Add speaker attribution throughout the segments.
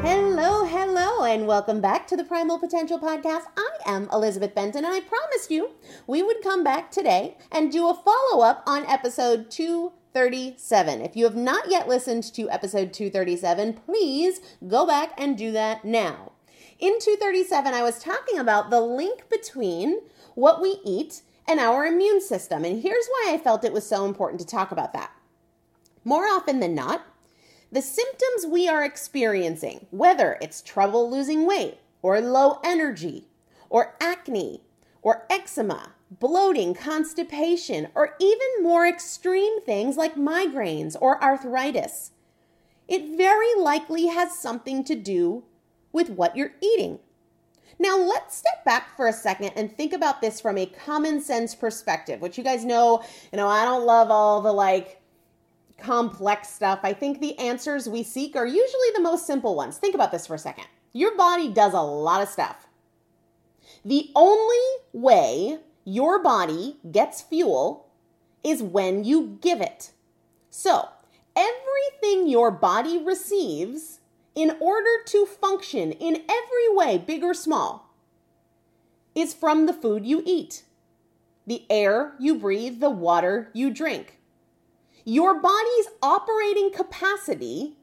Speaker 1: Hello, hello, and welcome back to the Primal Potential Podcast. I am Elizabeth Benton, and I promised you we would come back today and do a follow up on episode 237. If you have not yet listened to episode 237, please go back and do that now. In 237, I was talking about the link between what we eat and our immune system. And here's why I felt it was so important to talk about that. More often than not, the symptoms we are experiencing, whether it's trouble losing weight, or low energy, or acne, or eczema, bloating, constipation, or even more extreme things like migraines or arthritis, it very likely has something to do with what you're eating. Now, let's step back for a second and think about this from a common sense perspective, which you guys know, you know, I don't love all the like complex stuff. I think the answers we seek are usually the most simple ones. Think about this for a second. Your body does a lot of stuff. The only way your body gets fuel is when you give it. So, everything your body receives in order to function in every way, big or small, is from the food you eat, the air you breathe, the water you drink. Your body's operating capacity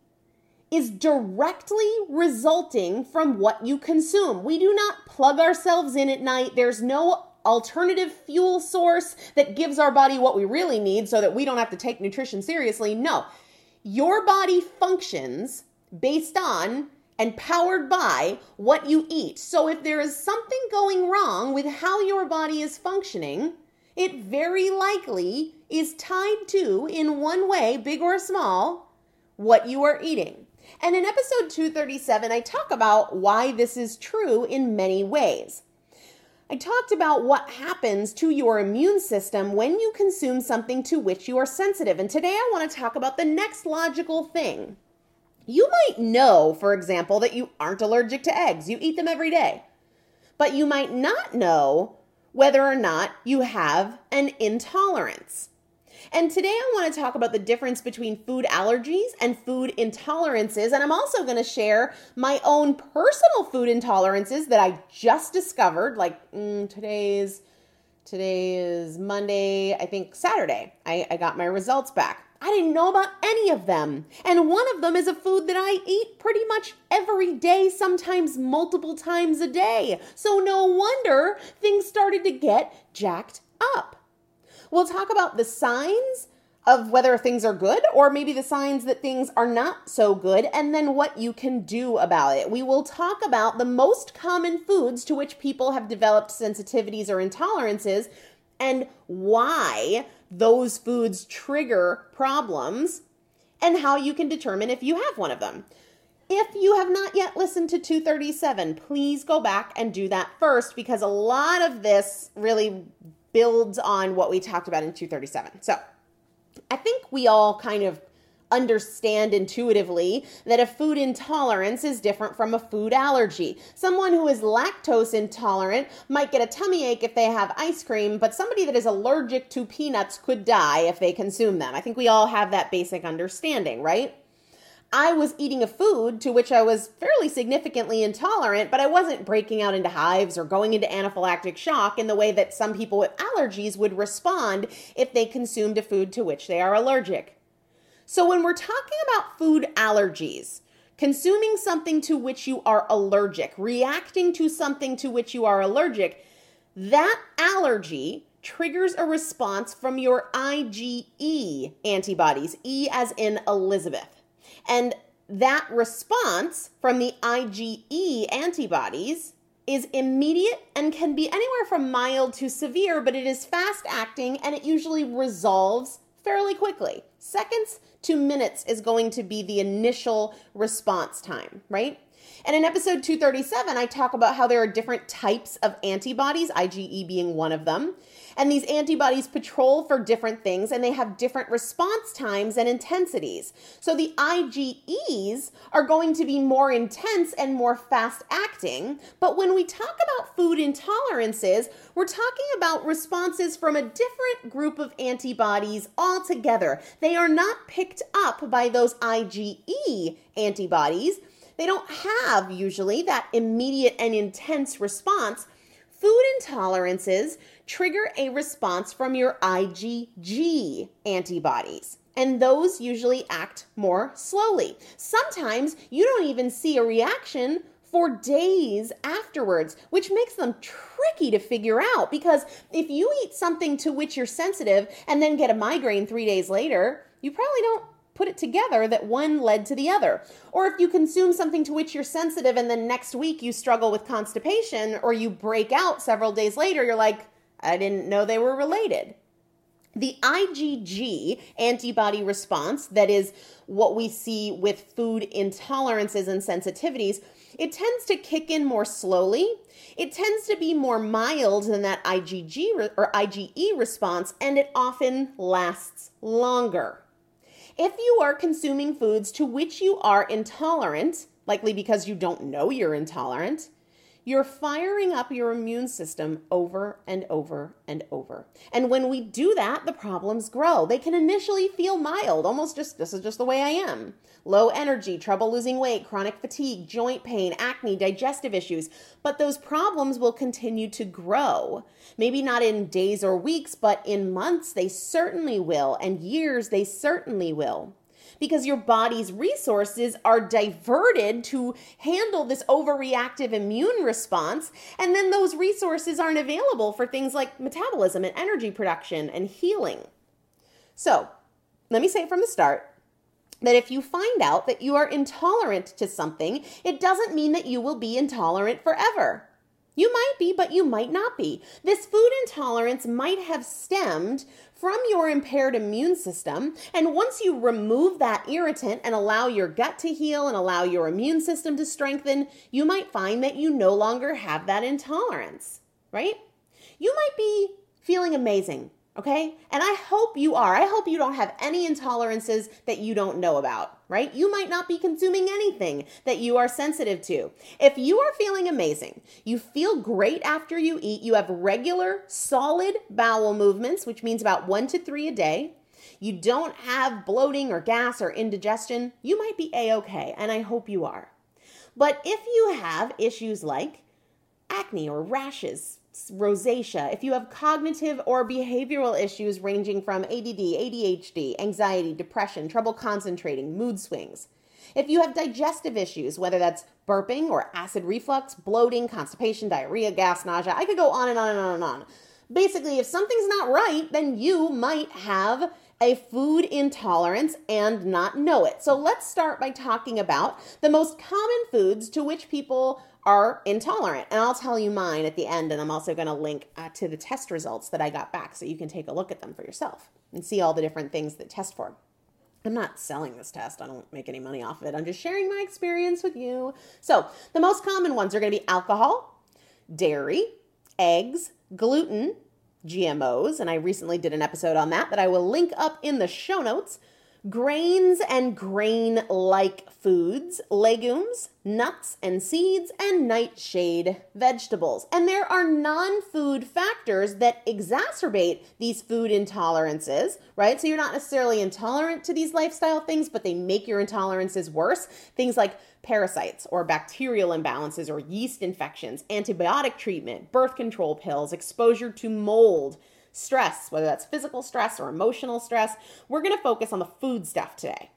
Speaker 1: is directly resulting from what you consume. We do not plug ourselves in at night. There's no alternative fuel source that gives our body what we really need so that we don't have to take nutrition seriously. No. Your body functions based on and powered by what you eat. So if there is something going wrong with how your body is functioning, it very likely is tied to, in one way, big or small, what you are eating. And in episode 237, I talk about why this is true in many ways. I talked about what happens to your immune system when you consume something to which you are sensitive. And today I want to talk about the next logical thing you might know, for example, that you aren't allergic to eggs. You eat them every day. But you might not know whether or not you have an intolerance. And today I want to talk about the difference between food allergies and food intolerances. And I'm also going to share my own personal food intolerances that I just discovered. Like mm, today's today is Monday, I think Saturday. I, I got my results back. I didn't know about any of them. And one of them is a food that I eat pretty much every day, sometimes multiple times a day. So no wonder things started to get jacked up. We'll talk about the signs of whether things are good or maybe the signs that things are not so good and then what you can do about it. We will talk about the most common foods to which people have developed sensitivities or intolerances and why those foods trigger problems and how you can determine if you have one of them. If you have not yet listened to 237, please go back and do that first because a lot of this really builds on what we talked about in 237. So I think we all kind of understand intuitively that a food intolerance is different from a food allergy. Someone who is lactose intolerant might get a tummy ache if they have ice cream, but somebody that is allergic to peanuts could die if they consume them. I think we all have that basic understanding, right? I was eating a food to which I was fairly significantly intolerant, but I wasn't breaking out into hives or going into anaphylactic shock in the way that some people with allergies would respond if they consumed a food to which they are allergic. So, when we're talking about food allergies, consuming something to which you are allergic, reacting to something to which you are allergic, that allergy triggers a response from your IgE antibodies, E as in Elizabeth. And that response from the IgE antibodies is immediate and can be anywhere from mild to severe, but it is fast acting and it usually resolves fairly quickly. Seconds to minutes is going to be the initial response time, right? And in episode 237, I talk about how there are different types of antibodies, IgE being one of them. And these antibodies patrol for different things and they have different response times and intensities. So the IgEs are going to be more intense and more fast acting. But when we talk about food intolerances, we're talking about responses from a different group of antibodies altogether. They are not picked up by those IgE antibodies. They don't have usually that immediate and intense response. Food intolerances trigger a response from your IgG antibodies. and those usually act more slowly. Sometimes you don't even see a reaction for days afterwards, which makes them tricky to figure out because if you eat something to which you're sensitive and then get a migraine three days later, you probably don't put it together that one led to the other. Or if you consume something to which you're sensitive and then next week you struggle with constipation or you break out several days later, you're like, I didn't know they were related. The IgG antibody response, that is what we see with food intolerances and sensitivities, it tends to kick in more slowly. It tends to be more mild than that IgG or IgE response, and it often lasts longer. If you are consuming foods to which you are intolerant, likely because you don't know you're intolerant, you're firing up your immune system over and over and over. And when we do that, the problems grow. They can initially feel mild, almost just this is just the way I am. Low energy, trouble losing weight, chronic fatigue, joint pain, acne, digestive issues. But those problems will continue to grow. Maybe not in days or weeks, but in months they certainly will, and years they certainly will because your body's resources are diverted to handle this overreactive immune response. And then those resources aren't available for things like metabolism and energy production and healing. So, let me say from the start that if you find out that you are intolerant to something, it doesn't mean that you will be intolerant forever. You might be, but you might not be. This food intolerance might have stemmed from your impaired immune system. And once you remove that irritant and allow your gut to heal and allow your immune system to strengthen, you might find that you no longer have that intolerance, right? You might be feeling amazing Okay? And I hope you are. I hope you don't have any intolerances that you don't know about, right? You might not be consuming anything that you are sensitive to. If you are feeling amazing, you feel great after you eat, you have regular, solid bowel movements, which means about one to three a day. You don't have bloating or gas or indigestion, you might be A OK, and I hope you are. But if you have issues like acne or rashes, rosacea, if you have cognitive or behavioral issues ranging from ADD, ADHD, anxiety, depression, trouble concentrating, mood swings, if you have digestive issues, whether that's burping or acid reflux, bloating, constipation, diarrhea, gas, nausea, I could go on and on and on and on. Basically, if something's not right, then you might have a food intolerance and not know it. So let's start by talking about the most common foods to which people are intolerant. And I'll tell you mine at the end, and I'm also going to link uh, to the test results that I got back so you can take a look at them for yourself and see all the different things that test for. I'm not selling this test. I don't make any money off of it. I'm just sharing my experience with you. So, the most common ones are going to be alcohol, dairy, eggs, gluten, GMOs, and I recently did an episode on that that I will link up in the show notes grains and grain like foods, legumes, nuts and seeds, and nightshade vegetables. And there are non food factors that exacerbate these food intolerances, right? So you're not necessarily intolerant to these lifestyle things, but they make your intolerances worse. Things like parasites or bacterial imbalances or yeast infections, antibiotic treatment, birth control pills, exposure to mold stress, whether that's physical stress or emotional stress. We're going to focus on the food stuff today.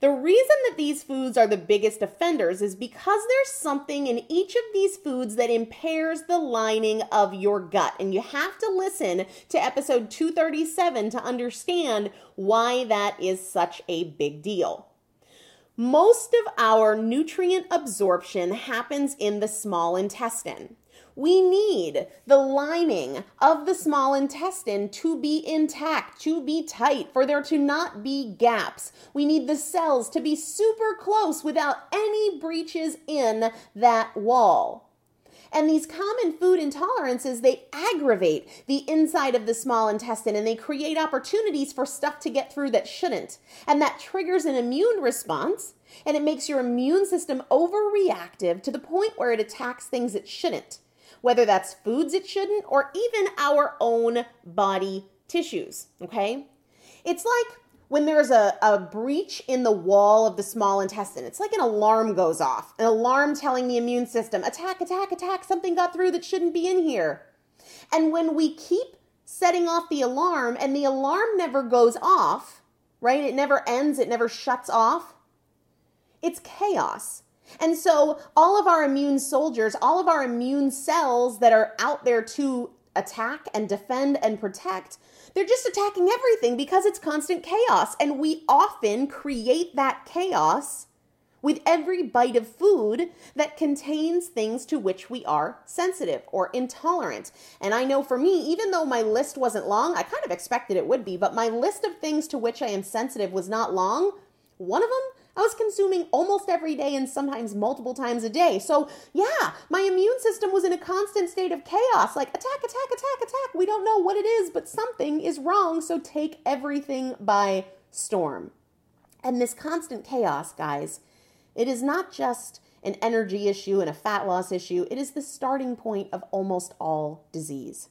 Speaker 1: The reason that these foods are the biggest offenders is because there's something in each of these foods that impairs the lining of your gut. And you have to listen to episode 237 to understand why that is such a big deal. Most of our nutrient absorption happens in the small intestine. We need the lining of the small intestine to be intact, to be tight, for there to not be gaps. We need the cells to be super close without any breaches in that wall. And these common food intolerances, they aggravate the inside of the small intestine and they create opportunities for stuff to get through that shouldn't. And that triggers an immune response and it makes your immune system overreactive to the point where it attacks things it shouldn't whether that's foods it shouldn't or even our own body tissues. Okay? It's like when there's a, a breach in the wall of the small intestine, it's like an alarm goes off, an alarm telling the immune system, attack, attack, attack, something got through that shouldn't be in here. And when we keep setting off the alarm and the alarm never goes off, right? It never ends, it never shuts off. It's chaos. And so, all of our immune soldiers, all of our immune cells that are out there to attack and defend and protect, they're just attacking everything because it's constant chaos. And we often create that chaos with every bite of food that contains things to which we are sensitive or intolerant. And I know for me, even though my list wasn't long, I kind of expected it would be, but my list of things to which I am sensitive was not long. One of them I was consuming almost every day and sometimes multiple times a day. So, yeah, my immune system was in a constant state of chaos like attack, attack, attack, attack. We don't know what it is, but something is wrong. So, take everything by storm. And this constant chaos, guys, it is not just an energy issue and a fat loss issue, it is the starting point of almost all disease.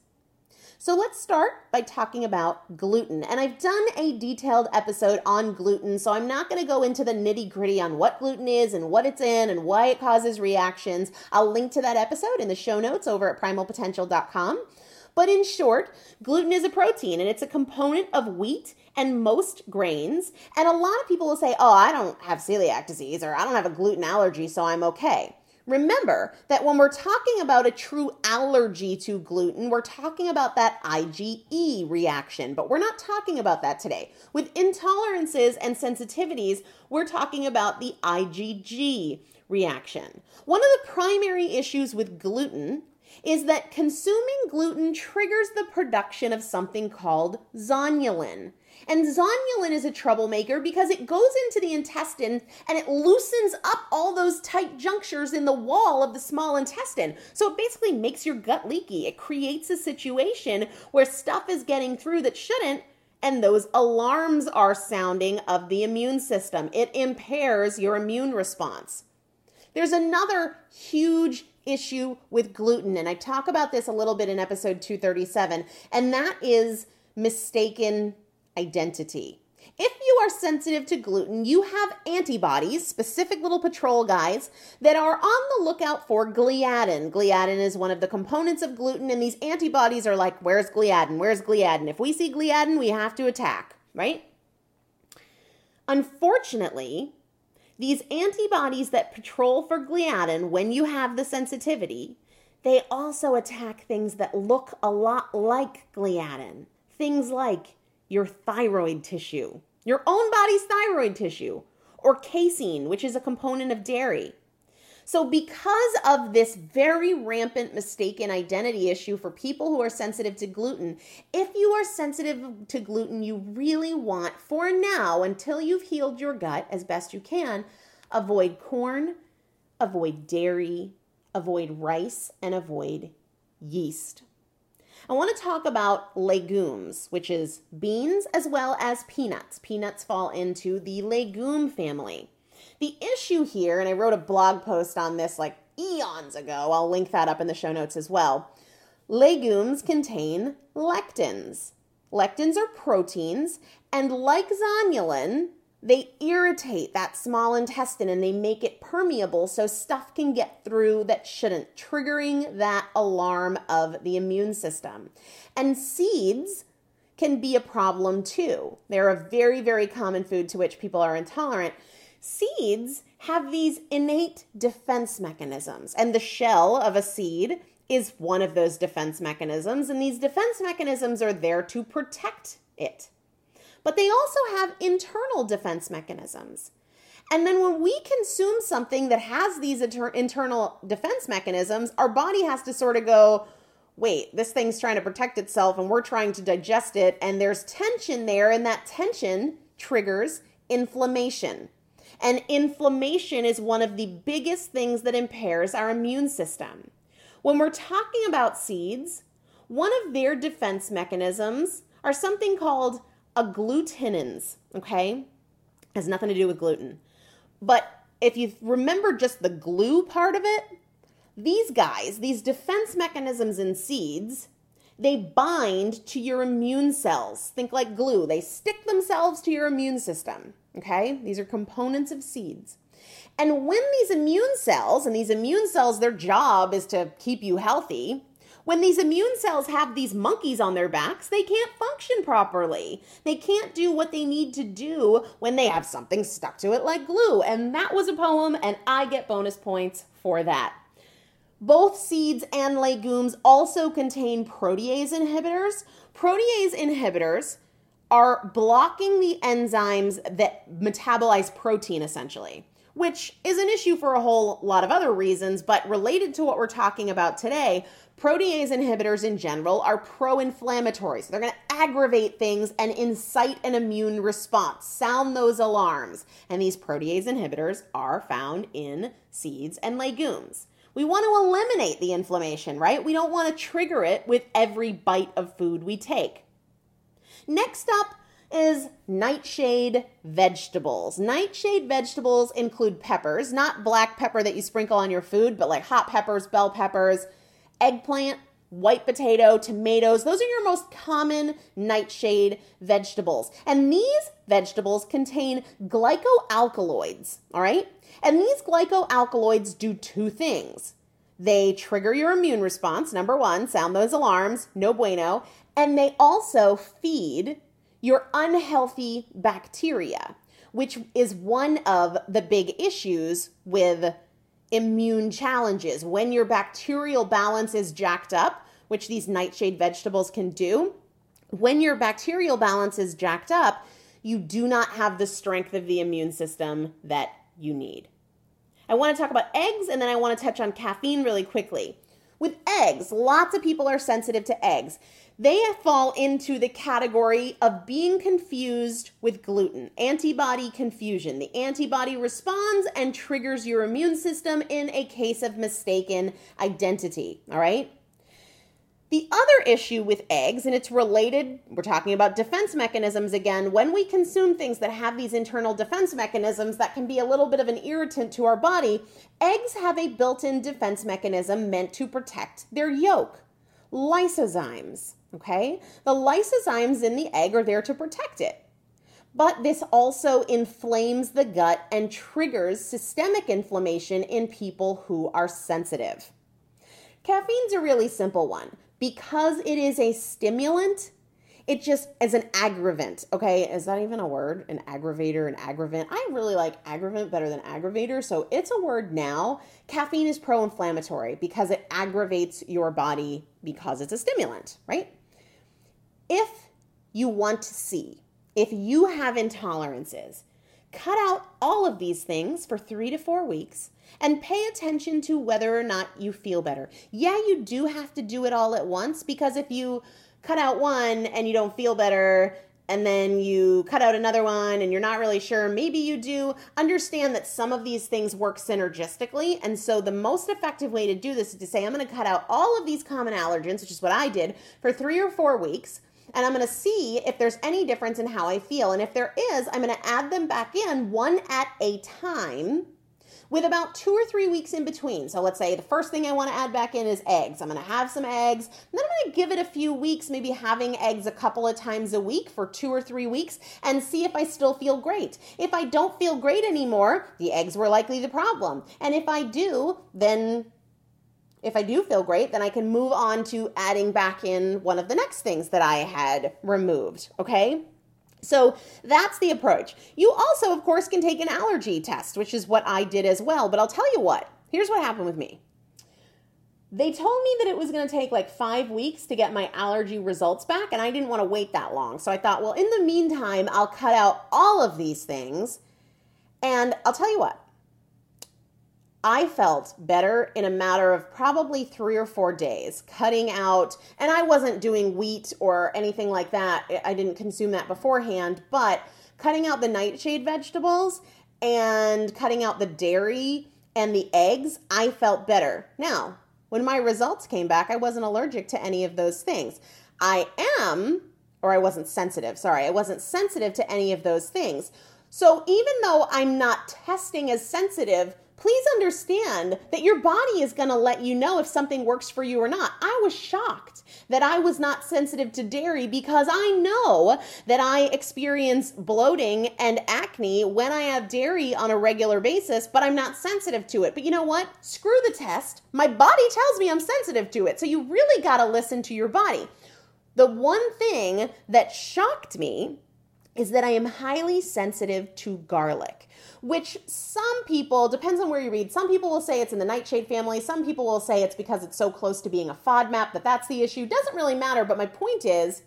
Speaker 1: So let's start by talking about gluten. And I've done a detailed episode on gluten, so I'm not going to go into the nitty gritty on what gluten is and what it's in and why it causes reactions. I'll link to that episode in the show notes over at primalpotential.com. But in short, gluten is a protein and it's a component of wheat and most grains. And a lot of people will say, oh, I don't have celiac disease or I don't have a gluten allergy, so I'm okay. Remember that when we're talking about a true allergy to gluten, we're talking about that IgE reaction, but we're not talking about that today. With intolerances and sensitivities, we're talking about the IgG reaction. One of the primary issues with gluten is that consuming gluten triggers the production of something called zonulin. And zonulin is a troublemaker because it goes into the intestine and it loosens up all those tight junctures in the wall of the small intestine. So it basically makes your gut leaky. It creates a situation where stuff is getting through that shouldn't and those alarms are sounding of the immune system. It impairs your immune response. There's another huge issue with gluten, and I talk about this a little bit in episode 237, and that is mistaken identity. If you are sensitive to gluten, you have antibodies, specific little patrol guys, that are on the lookout for gliadin. Gliadin is one of the components of gluten, and these antibodies are like, where's gliadin? Where's gliadin? If we see gliadin, we have to attack, right? Unfortunately, these antibodies that patrol for gliadin when you have the sensitivity, they also attack things that look a lot like gliadin. Things like your thyroid tissue, your own body's thyroid tissue, or casein, which is a component of dairy. So, because of this very rampant mistaken identity issue for people who are sensitive to gluten, if you are sensitive to gluten, you really want, for now, until you've healed your gut as best you can, avoid corn, avoid dairy, avoid rice, and avoid yeast. I want to talk about legumes, which is beans as well as peanuts. Peanuts fall into the legume family. The issue here, and I wrote a blog post on this like eons ago, I'll link that up in the show notes as well. Legumes contain lectins. Lectins are proteins, and like zonulin, they irritate that small intestine and they make it permeable so stuff can get through that shouldn't, triggering that alarm of the immune system. And seeds can be a problem too. They're a very, very common food to which people are intolerant. Seeds have these innate defense mechanisms, and the shell of a seed is one of those defense mechanisms, and these defense mechanisms are there to protect it but they also have internal defense mechanisms. And then when we consume something that has these inter- internal defense mechanisms, our body has to sort of go, wait, this thing's trying to protect itself and we're trying to digest it. And there's tension there, and that tension triggers inflammation. And inflammation is one of the biggest things that impairs our immune system. When we're talking about seeds, one of their defense mechanisms are something called agglutinins, okay? Has nothing to do with gluten. But if you remember just the glue part of it, these guys, these defense mechanisms in seeds, they bind to your immune cells. Think like glue. They stick themselves to your immune system. Okay? These are components of seeds. And when these immune cells, and these immune cells, their job is to keep you healthy, When these immune cells have these monkeys on their backs, they can't function properly. They can't do what they need to do when they have something stuck to it like glue. And that was a poem, and I get bonus points for that. Both seeds and legumes also contain protease inhibitors. Protease inhibitors are blocking the enzymes that metabolize protein essentially which is an issue for a whole lot of other reasons, but related to what we're talking about today, protease inhibitors in general are pro inflammatory. So they're going to aggravate things and incite an immune response, sound those alarms. And these protease inhibitors are found in seeds and legumes. We want to eliminate the inflammation, right? We don't want to trigger it with every bite of food we take. Next up, is nightshade vegetables. Nightshade vegetables include peppers, not black pepper that you sprinkle on your food, but like hot peppers, bell peppers, eggplant, white potato, tomatoes. Those are your most common nightshade vegetables. And these vegetables contain glycoalkaloids, all right? And these glycoalkaloids do two things. They trigger your immune response, number one, sound those alarms, no bueno. And they also feed your unhealthy bacteria, which is one of the big issues with immune challenges. When your bacterial balance is jacked up, which these nightshade vegetables can do, when your bacterial balance is jacked up, you do not have the strength of the immune system that you need. I want to talk about eggs and then I want to touch on caffeine really quickly. With eggs, lots of people are sensitive to eggs they fall into the category of being confused with gluten, antibody confusion. The antibody responds and triggers your immune system in a case of mistaken identity, all right? The other issue with eggs, and it's related, we're talking about defense mechanisms again. When we consume things that have these internal defense mechanisms that can be a little bit of an irritant to our body, eggs have a built in defense mechanism meant to protect their yolk lysozymes. Okay? The lysozymes in the egg are there to protect it. But this also inflames the gut and triggers systemic inflammation in people who are sensitive. Caffeine's a really simple one. Because it is a stimulant, it just as an aggravant. Okay, is that even a word? An aggravator, an aggravant. I really like aggravant better than aggravator, so it's a word now. Caffeine is pro inflammatory because it aggravates your body because it's a stimulant, right? If you want to see, if you have intolerances, cut out all of these things for three to four weeks and pay attention to whether or not you feel better. Yeah, you do have to do it all at once because if you cut out one and you don't feel better and then you cut out another one and you're not really sure, maybe you do. Understand that some of these things work synergistically. And so the most effective way to do this is to say, I'm going to cut out all of these common allergens, which is what I did for three or four weeks. And I'm going to see if there's any difference in how I feel. And if there is, I'm going to add them back in one at a time with about two or three weeks in between. So let's say the first thing I want to add back in is eggs. I'm going to have some eggs, then I'm going to give it a few weeks, maybe having eggs a couple of times a week for two or three weeks and see if I still feel great. If I don't feel great anymore, the eggs were likely the problem. And if I do, then if I do feel great, then I can move on to adding back in one of the next things that I had removed, okay? So that's the approach. You also, of course, can take an allergy test, which is what I did as well. But I'll tell you what, here's what happened with me. They told me that it was going to take like five weeks to get my allergy results back, and I didn't want to wait that long. So I thought, well, in the meantime, I'll cut out all of these things. And I'll tell you what, I felt better in a matter of probably three or four days, cutting out, and I wasn't doing wheat or anything like that. I didn't consume that beforehand, but cutting out the nightshade vegetables and cutting out the dairy and the eggs, I felt better. Now, when my results came back, I wasn't allergic to any of those things. I am, or I wasn't sensitive, sorry, I wasn't sensitive to any of those things. So even though I'm not testing as sensitive, please understand that your body is going to let you know if something works for you or not. I was shocked that I was not sensitive to dairy because I know that I experience bloating and acne when I have dairy on a regular basis, but I'm not sensitive to it. But you know what? Screw the test. My body tells me I'm sensitive to it. So you really got to listen to your body. The one thing that shocked me is that I am highly sensitive to garlic, which some people, depends on where you read, some people will say it's in the nightshade family, some people will say it's because it's so close to being a FODMAP that that's the issue. Doesn't really matter, but my point is,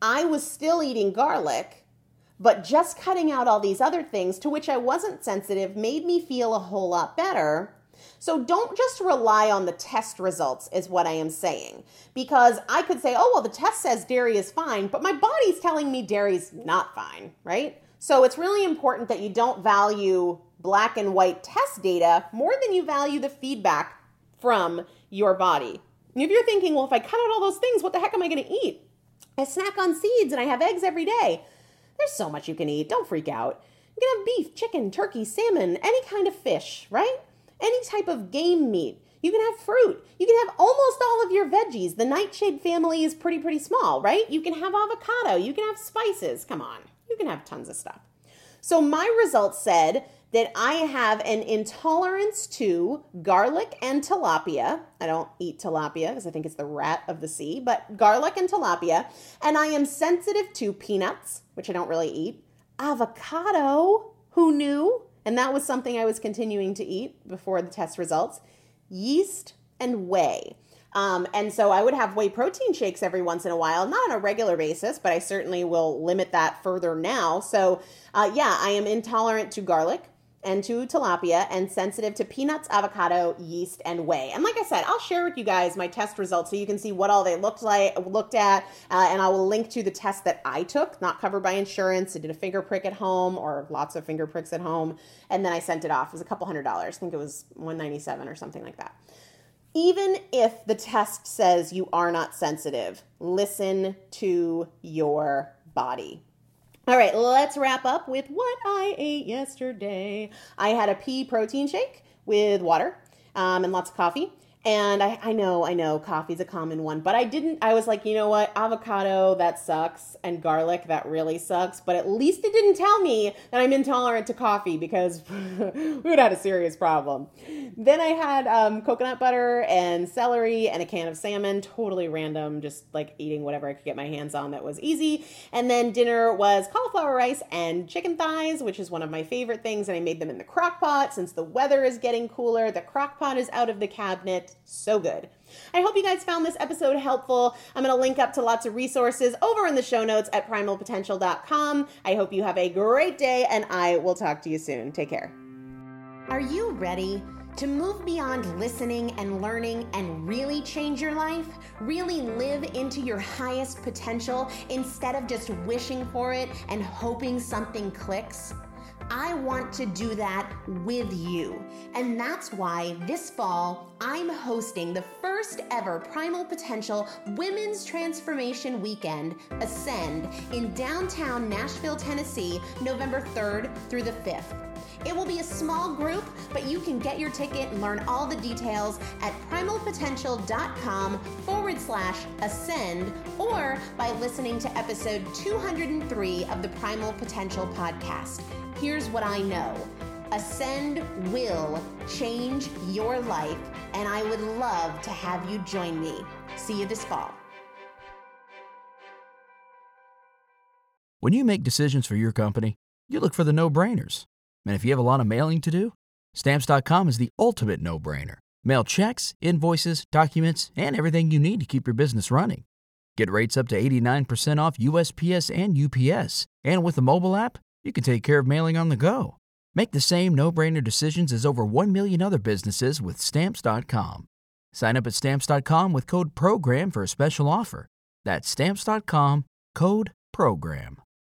Speaker 1: I was still eating garlic, but just cutting out all these other things to which I wasn't sensitive made me feel a whole lot better so don't just rely on the test results, is what I am saying. Because I could say, oh, well, the test says dairy is fine, but my body's telling me dairy's not fine, right? So it's really important that you don't value black and white test data more than you value the feedback from your body. If you're thinking, well, if I cut out all those things, what the heck am I going to eat? I snack on seeds and I have eggs every day. There's so much you can eat. Don't freak out. You can have beef, chicken, turkey, salmon, any kind of fish, right? any type of game meat. You can have fruit. You can have almost all of your veggies. The nightshade family is pretty, pretty small, right? You can have avocado. You can have spices. Come on. You can have tons of stuff. So my results said that I have an intolerance to garlic and tilapia. I don't eat tilapia because I think it's the rat of the sea, but garlic and tilapia. And I am sensitive to peanuts, which I don't really eat. Avocado, who knew? And that was something I was continuing to eat before the test results yeast and whey. Um, and so I would have whey protein shakes every once in a while, not on a regular basis, but I certainly will limit that further now. So, uh, yeah, I am intolerant to garlic and to tilapia and sensitive to peanuts, avocado, yeast, and whey. And like I said, I'll share with you guys my test results so you can see what all they looked like, looked at, uh, and I will link to the test that I took, not covered by insurance. I did a finger prick at home or lots of finger pricks at home, and then I sent it off. It was a couple hundred dollars. I think it was 197 or something like that. Even if the test says you are not sensitive, listen to your body. All right, let's wrap up with what I ate yesterday. I had a pea protein shake with water um, and lots of coffee. And I, I know, I know, coffee's a common one, but I didn't. I was like, you know what? Avocado, that sucks. And garlic, that really sucks. But at least it didn't tell me that I'm intolerant to coffee because we would have had a serious problem. Then I had um, coconut butter and celery and a can of salmon, totally random, just like eating whatever I could get my hands on that was easy. And then dinner was cauliflower rice and chicken thighs, which is one of my favorite things. And I made them in the crock pot since the weather is getting cooler. The crock pot is out of the cabinet so good. I hope you guys found this episode helpful. I'm going to link up to lots of resources over in the show notes at primalpotential.com. I hope you have a great day, and I will talk to you soon. Take care.
Speaker 2: Are you ready? To move beyond listening and learning and really change your life, really live into your highest potential instead of just wishing for it and hoping something clicks? I want to do that with you. And that's why this fall, I'm hosting the first ever Primal Potential Women's Transformation Weekend, Ascend, in downtown Nashville, Tennessee, November 3rd through the 5th. It will be a small group, but you can get your ticket and learn all the details at primalpotential.com forward slash ascend or by listening to episode 203 of the Primal Potential podcast. Here's what I know Ascend will change your life, and I would love to have you join me. See you this fall.
Speaker 3: When you make decisions for your company, you look for the no brainers. And if you have a lot of mailing to do, stamps.com is the ultimate no brainer. Mail checks, invoices, documents, and everything you need to keep your business running. Get rates up to 89% off USPS and UPS. And with the mobile app, you can take care of mailing on the go. Make the same no brainer decisions as over 1 million other businesses with Stamps.com. Sign up at Stamps.com with code PROGRAM for a special offer. That's Stamps.com code PROGRAM.